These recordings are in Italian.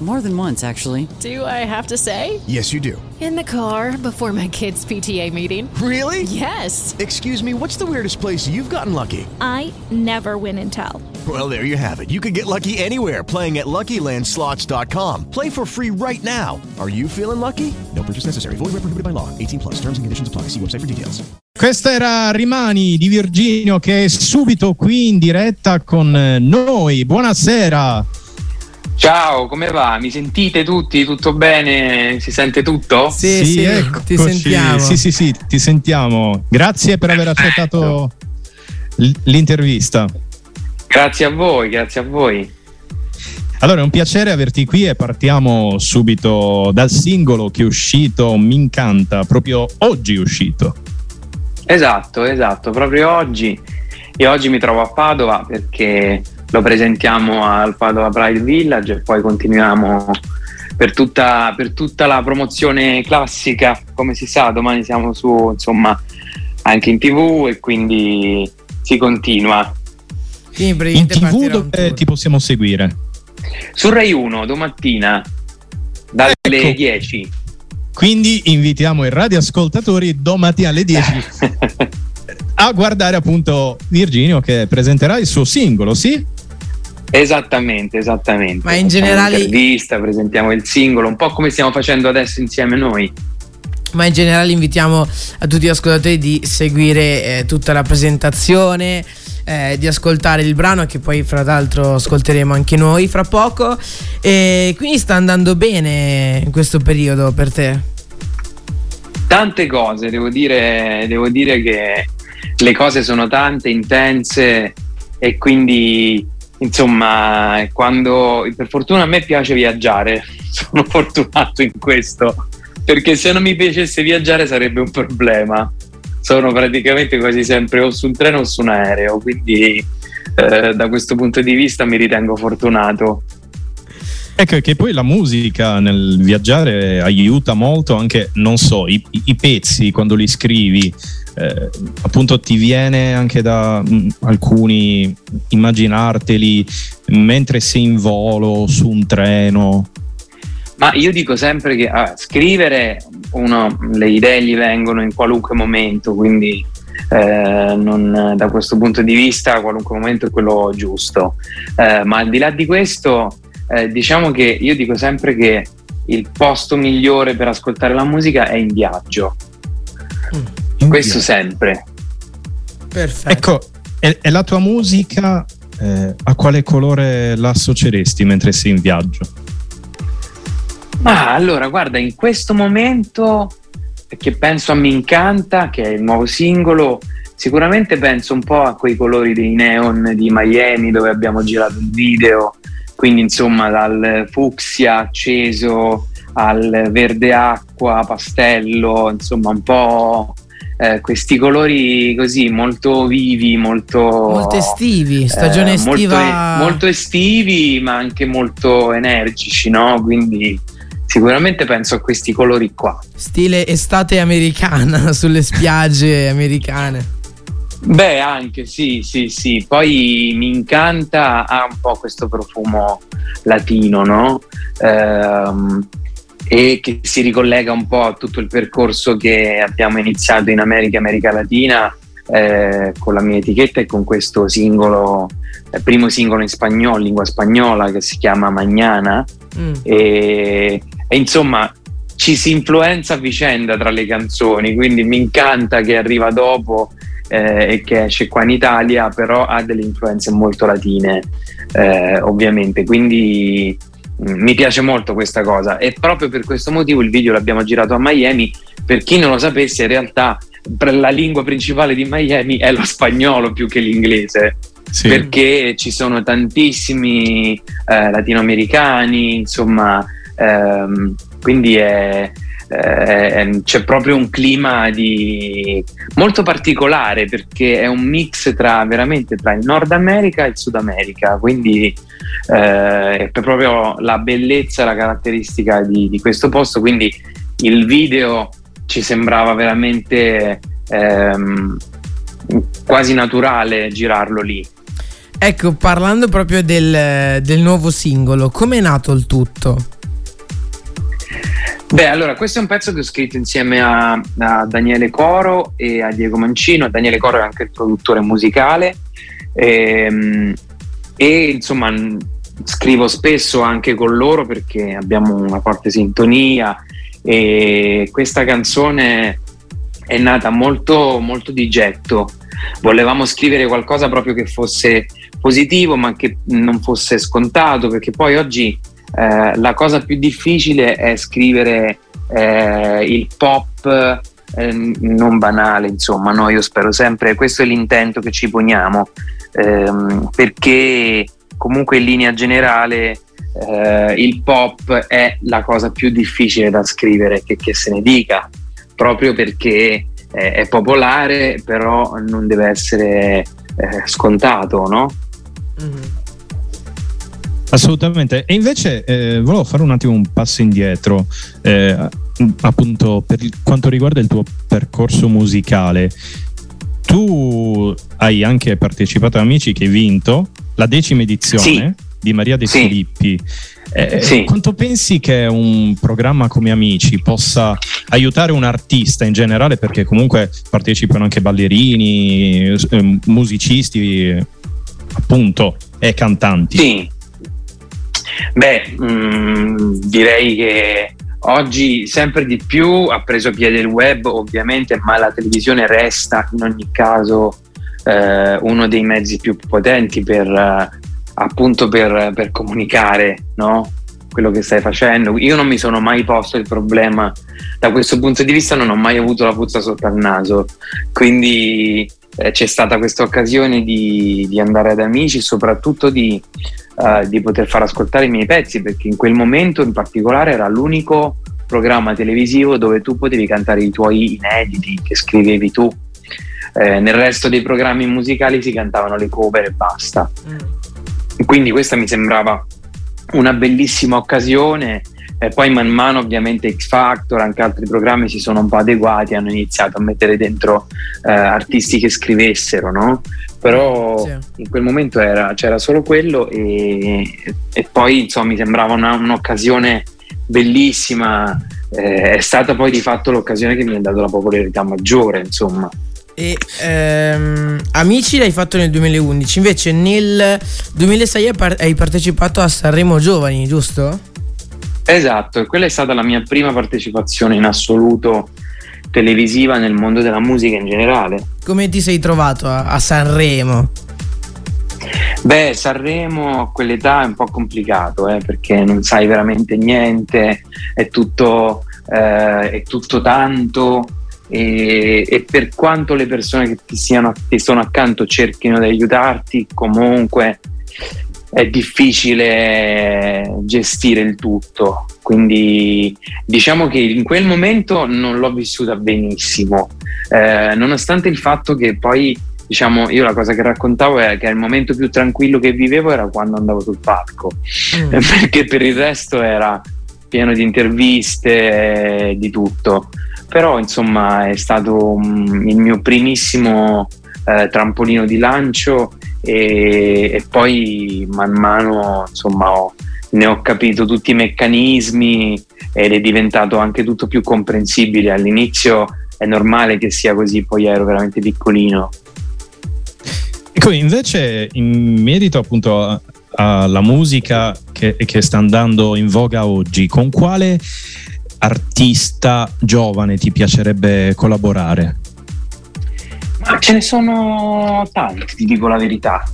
More than once, actually. Do I have to say? Yes, you do. In the car before my kids' PTA meeting. Really? Yes. Excuse me, what's the weirdest place you've gotten lucky? I never win and tell. Well, there you have it. You can get lucky anywhere playing at LuckyLandSlots.com. Play for free right now. Are you feeling lucky? No purchase necessary. Void where prohibited by law. 18 plus. Terms and conditions apply. See website for details. Questa era Rimani di Virginio che è subito qui in diretta con eh, noi. Buonasera. Ciao, come va? Mi sentite tutti? Tutto bene? Si sente tutto? Sì, sì, ecco, ti sentiamo. Sì, sì, sì, ti sentiamo. Grazie per aver accettato l'intervista. Grazie a voi, grazie a voi. Allora, è un piacere averti qui e partiamo subito dal singolo che è uscito, Mi incanta, proprio oggi è uscito. Esatto, esatto, proprio oggi. E oggi mi trovo a Padova perché lo presentiamo al Padova Pride Village e poi continuiamo per tutta, per tutta la promozione classica. Come si sa, domani siamo su, insomma, anche in tv e quindi si continua. in tv dove ti possiamo seguire? Su Rai 1 domattina dalle ecco. 10. Quindi invitiamo i radioascoltatori domattina alle 10 a guardare appunto Virginio che presenterà il suo singolo, sì? Esattamente, esattamente. Ma in generale intervista, presentiamo il singolo, un po' come stiamo facendo adesso insieme noi. Ma in generale invitiamo a tutti gli ascoltatori di seguire eh, tutta la presentazione, eh, di ascoltare il brano che poi fra l'altro ascolteremo anche noi fra poco. E quindi sta andando bene in questo periodo per te? Tante cose, devo dire, devo dire che le cose sono tante, intense e quindi insomma quando per fortuna a me piace viaggiare sono fortunato in questo perché se non mi piacesse viaggiare sarebbe un problema. Sono praticamente quasi sempre o su un treno o su un aereo quindi eh, da questo punto di vista mi ritengo fortunato Ecco che poi la musica nel viaggiare aiuta molto anche, non so, i, i pezzi quando li scrivi, eh, appunto ti viene anche da mh, mm, alcuni immaginarteli mentre sei in volo, su un treno. Ma io dico sempre che ah, scrivere, uno, le idee gli vengono in qualunque momento, quindi eh, non, da questo punto di vista qualunque momento è quello giusto. Eh, ma al di là di questo eh, diciamo che io dico sempre che il posto migliore per ascoltare la musica è in viaggio. Mm, in Questo viaggio. sempre. Perfetto. Ecco, e, e la tua musica eh, a quale colore la associeresti mentre sei in viaggio? Ma allora, guarda, in questo momento che penso a Mi Incanta, che è il nuovo singolo, sicuramente penso un po' a quei colori dei neon di Miami dove abbiamo girato il video quindi insomma dal fucsia acceso al verde acqua, pastello, insomma un po' eh, questi colori così molto vivi, molto, molto estivi, stagione eh, estiva. Molto, molto, estivi ma anche molto energici, no? Quindi sicuramente penso a questi colori qua. Stile estate americana sulle spiagge americane. Beh, anche sì, sì, sì. Poi mi incanta, ha un po' questo profumo latino, no? Ehm, e che si ricollega un po' a tutto il percorso che abbiamo iniziato in America, America Latina, eh, con la mia etichetta e con questo singolo, eh, primo singolo in spagnolo, lingua spagnola, che si chiama Magnana. Mm. E, e insomma ci si influenza a vicenda tra le canzoni, quindi mi incanta che arriva dopo eh, e che esce qua in Italia, però ha delle influenze molto latine, eh, ovviamente. Quindi mh, mm, mi piace molto questa cosa e proprio per questo motivo il video l'abbiamo girato a Miami. Per chi non lo sapesse, in realtà la lingua principale di Miami è lo spagnolo più che l'inglese. Sì. Perché ci sono tantissimi eh, latinoamericani, insomma, ehm, quindi è, eh, ehm, c'è proprio un clima di... molto particolare perché è un mix tra veramente tra il Nord America e il Sud America, quindi eh, è proprio la bellezza, la caratteristica di, di questo posto, quindi il video ci sembrava veramente ehm, quasi naturale girarlo lì. Ecco, parlando proprio del, del nuovo singolo, come è nato il tutto? Beh, allora, questo è un pezzo che ho scritto insieme a, a Daniele Coro e a Diego Mancino. Daniele Coro è anche il produttore musicale. E, ehm, e insomma, scrivo spesso anche con loro perché abbiamo una forte sintonia. E questa canzone è nata molto, molto di getto. Volevamo scrivere qualcosa proprio che fosse positivo, ma che non fosse scontato, perché poi oggi eh, la cosa più difficile è scrivere eh, il pop eh, non banale, insomma, no? io spero sempre, questo è l'intento che ci poniamo, ehm, perché comunque in linea generale eh, il pop è la cosa più difficile da scrivere, che, che se ne dica, proprio perché eh, è popolare, però non deve essere eh, scontato, no? Mm-hmm. Assolutamente. E invece eh, volevo fare un attimo un passo indietro, eh, appunto per quanto riguarda il tuo percorso musicale. Tu hai anche partecipato a Amici che hai vinto la decima edizione sì. di Maria De sì. Filippi. Eh, sì. Quanto pensi che un programma come Amici possa aiutare un artista in generale, perché comunque partecipano anche ballerini, eh, musicisti, appunto, e cantanti? Sì, Beh, mh, mm, direi che oggi sempre di più ha preso piede il web, ovviamente, ma la televisione resta in ogni caso eh, uno dei mezzi più potenti per eh, appunto per, per comunicare no? quello che stai facendo. Io non mi sono mai posto il problema da questo punto di vista, non ho mai avuto la puzza sotto al naso, quindi eh, c'è stata questa occasione di, di andare ad amici, soprattutto di uh, di poter far ascoltare i miei pezzi, perché in quel momento in particolare era l'unico programma televisivo dove tu potevi cantare i tuoi inediti che scrivevi tu. Eh, nel resto dei programmi musicali si cantavano le cover e basta. Mm. Quindi questa mi sembrava una bellissima occasione. E poi man mano ovviamente X Factor, anche altri programmi si sono un po' adeguati, hanno iniziato a mettere dentro eh, artisti che scrivessero, no? Però sì. in quel momento era, c'era solo quello e, e poi insomma mi sembrava una, un'occasione bellissima eh, è stata poi di fatto l'occasione che mi ha dato la popolarità maggiore insomma e ehm, Amici l'hai fatto nel 2011 invece nel 2006 hai partecipato a Sanremo Giovani giusto? Esatto, quella è stata la mia prima partecipazione in assoluto televisiva nel mondo della musica in generale. Come ti sei trovato a, a Sanremo? Beh, Sanremo a quell'età è un po' complicato eh, perché non sai veramente niente, è tutto, eh, è tutto tanto e, e, per quanto le persone che ti, siano, ti sono accanto cerchino di aiutarti, comunque è difficile gestire il tutto. Quindi diciamo che in quel momento non l'ho vissuta benissimo, eh, nonostante il fatto che poi diciamo io la cosa che raccontavo è che il momento più tranquillo che vivevo era quando andavo sul palco, mm. perché per il resto era pieno di interviste, di tutto. Però insomma è stato um, il mio primissimo eh, trampolino di lancio e, e, poi man mano insomma ho, ne ho capito tutti i meccanismi ed è diventato anche tutto più comprensibile. All'inizio è normale che sia così, poi ero veramente piccolino. Ecco, invece in merito appunto alla musica che, che sta andando in voga oggi, con quale artista giovane ti piacerebbe collaborare? Ma ce ne sono tanti, ti dico la verità.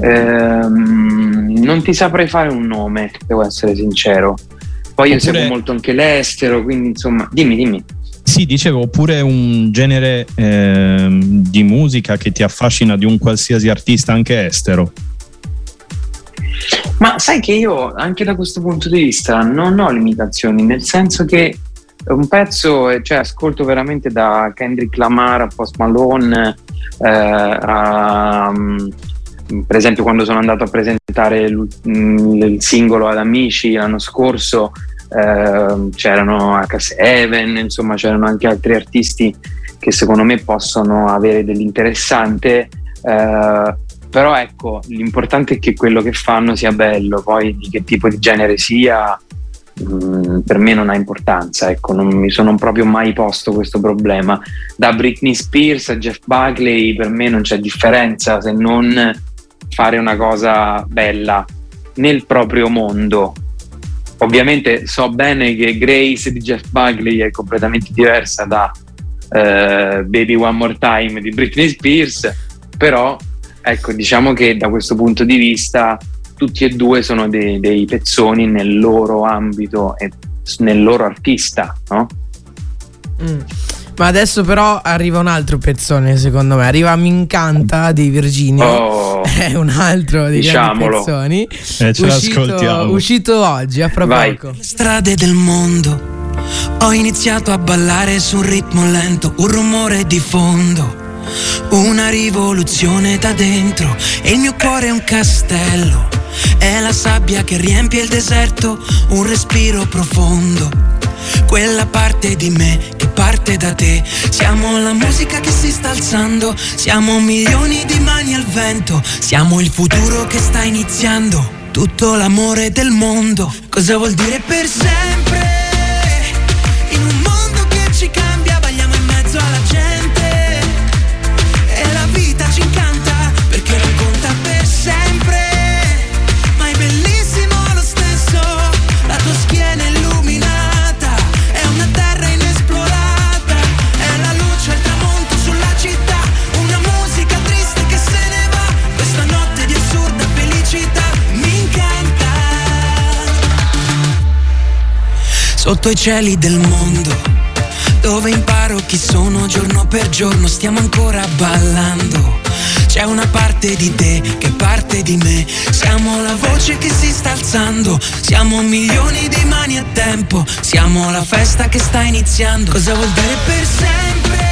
Ehm, non ti saprei fare un nome, devo essere sincero. Poi io seguo molto anche l'estero, quindi insomma, dimmi, dimmi. Sì, dicevo, oppure un genere eh, di musica che ti affascina di un qualsiasi artista anche estero. Ma sai che io anche da questo punto di vista non ho limitazioni, nel senso che un pezzo, cioè ascolto veramente da Kendrick Lamar a Post Malone, eh, a, um, per esempio quando sono andato a presentare il, il singolo ad Amici l'anno scorso, eh, c'erano H7, insomma c'erano anche altri artisti che secondo me possono avere dell'interessante. Eh, però ecco, l'importante è che quello che fanno sia bello, poi di che tipo di genere sia, mm, per me non ha importanza, ecco, non mi sono proprio mai posto questo problema. Da Britney Spears a Jeff Buckley per me non c'è differenza se non fare una cosa bella nel proprio mondo. Ovviamente so bene che Grace di Jeff Buckley è completamente diversa da uh, Baby One More Time di Britney Spears, però ecco diciamo che da questo punto di vista tutti e due sono dei, dei pezzoni nel loro ambito e nel loro artista, no? Mm. Ma adesso però arriva un altro pezzone, secondo me. Arriva Mi incanta di Virginia. Oh, È un altro dei grandi Diciamolo. pezzoni. Eh, ce l'ascoltiamo. uscito oggi, a fra Vai. poco. strade del mondo. Ho iniziato a ballare su un ritmo lento, un rumore di fondo. Una rivoluzione da dentro e il mio cuore è un castello. È la sabbia che riempie il deserto, un respiro profondo. Quella parte di me che parte da te. Siamo la musica che si sta alzando, siamo milioni di mani al vento, siamo il futuro che sta iniziando. Tutto l'amore del mondo, cosa vuol dire per sempre? Sotto i cieli del mondo dove imparo chi sono giorno per giorno, stiamo ancora ballando. C'è una parte di te che parte di me, siamo la voce che si sta alzando, siamo milioni di mani a tempo, siamo la festa che sta iniziando. Cosa vuol dire per sempre?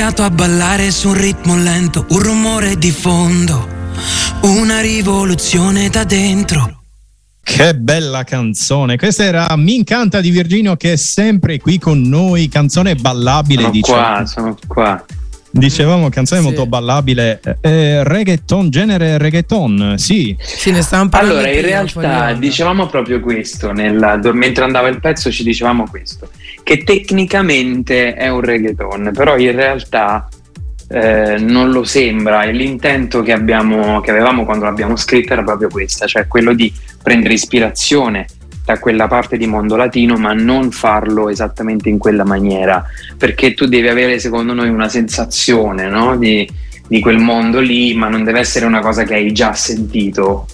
Iniziato a ballare su un ritmo lento, un rumore di fondo, una rivoluzione da dentro. Che bella canzone! Questa era Mi incanta di Virginio che è sempre qui con noi, canzone ballabile sono diciamo. qua, sono qua. Dicevamo canzone Sì. molto ballabile, eh, reggaeton, genere reggaeton, sì. Sì, ne stavamo parlando. Allora, in realtà dicevamo proprio questo, nella- mentre andava il pezzo ci dicevamo questo, che tecnicamente è un reggaeton, però in realtà eh, non lo sembra e l'intento che, abbiamo, che avevamo quando l'abbiamo scritta era proprio questa, cioè quello di prendere ispirazione da quella parte di mondo latino ma non farlo esattamente in quella maniera, perché tu devi avere secondo noi una sensazione no? di, di quel mondo lì, ma non deve essere una cosa che hai già sentito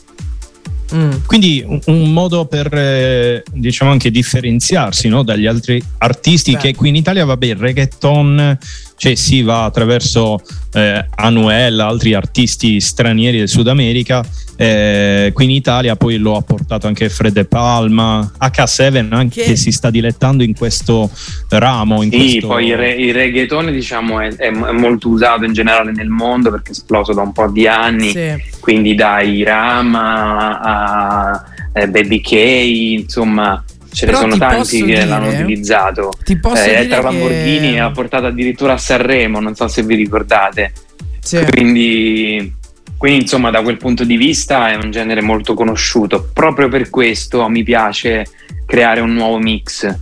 Mm. Quindi un, un modo per eh, diciamo anche differenziarsi no, dagli altri artisti Beh. che qui in Italia, vabbè, il reggaeton cioè, si va attraverso eh, Anuel, altri artisti stranieri del Sud America. Eh, qui in Italia poi lo ha portato anche Fred De Palma, H7 anche Che- si sta dilettando in questo ramo. In Sì, questo... poi il, re- il reggaeton diciamo è, è- molto usato in generale nel mondo perché è esploso da un po' di anni, Sì. quindi dai Rama a eh, Baby K, insomma ce Però ne sono tanti che dire- l'hanno utilizzato. Ti posso Eh, dire Lamborghini che- ha portato addirittura a Sanremo, non so se vi ricordate. Sì. Quindi, quindi, insomma, da quel punto di vista è un genere molto conosciuto. Proprio per questo mi piace creare un nuovo mix.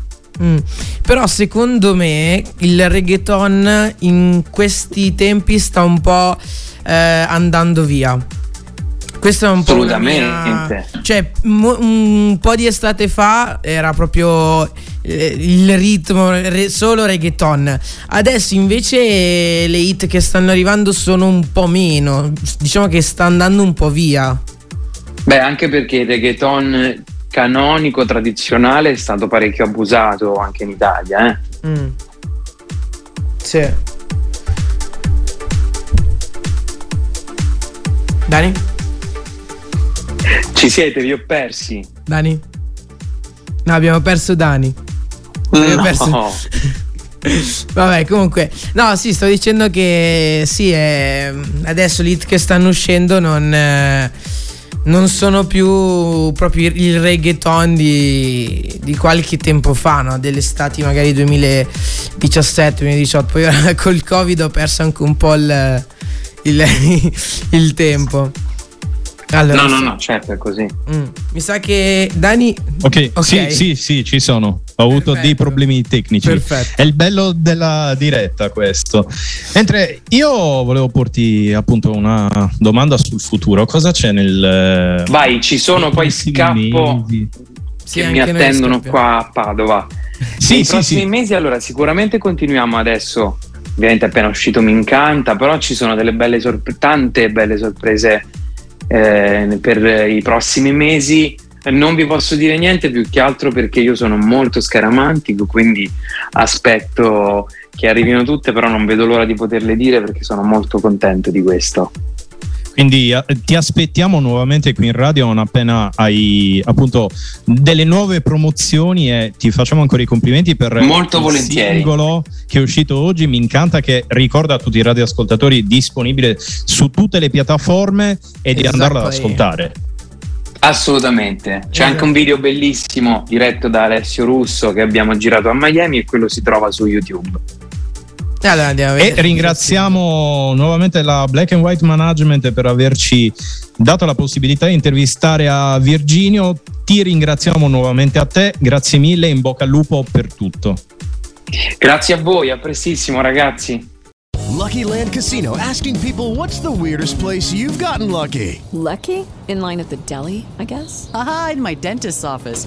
Mm. Però secondo me il reggaeton in questi tempi sta un po' eh, andando via. Questo è un po' una mia- Assolutamente. Cioè, mo- un po' di estate fa era proprio il ritmo solo reggaeton. Adesso invece le hit che stanno arrivando sono un po' meno. Diciamo che sta andando un po' via. Beh, anche perché il reggaeton canonico, tradizionale, è stato parecchio abusato anche in Italia. Eh? Mm. Sì. Dani? Ci siete, vi ho persi. Dani? No, abbiamo perso Dani. No. perso- Vabbè, comunque, no, sì, sto dicendo che sì, è- adesso le hit che stanno uscendo non, eh, non sono più proprio il- reggaeton di, di qualche tempo fa, no? delle estati magari 2017-2018. Poi ora col Covid ho perso anche un po' il, il- il tempo. Allora, No, no, no, certo, è così. Mm, Mi sa che Dani. Ok, Ok. Sì, sì, sì, ci sono. Ho avuto Perfetto. dei problemi tecnici. Perfetto. È il bello della diretta questo. Mentre io volevo porti appunto una domanda sul futuro. Cosa c'è nel... Vai, ci sono, poi scappo mesi? Sì, che mi attendono qua a Padova. Sì, Nei sì, prossimi sì. mesi, allora, sicuramente continuiamo adesso. Ovviamente, appena uscito mi incanta, però ci sono delle belle sorprese, tante belle sorprese eh, per i prossimi mesi. Non vi posso dire niente più che altro perché io sono molto scaramantico, quindi aspetto che arrivino tutte, però non vedo l'ora di poterle dire perché sono molto contento di questo. Quindi eh, ti aspettiamo nuovamente qui in radio non appena hai appunto delle nuove promozioni e ti facciamo ancora i complimenti per Molto il volentieri. singolo che è uscito oggi. Mi incanta che ricorda a tutti i radioascoltatori disponibile su tutte le piattaforme e di Esatto, andarlo ad ascoltare. Assolutamente. C'è Eh. anche un video bellissimo diretto da Alessio Russo che abbiamo girato a Miami e quello si trova su YouTube. E allora E ringraziamo nuovamente la Black and White Management per averci dato la possibilità di intervistare a Virginio. Ti ringraziamo nuovamente a te, grazie mille, in bocca al lupo per tutto. Grazie a voi, a prestissimo ragazzi. Lucky Land Casino asking people what's the weirdest place you've gotten lucky? Lucky? In line at the deli, I guess? Haha, in my dentist's office.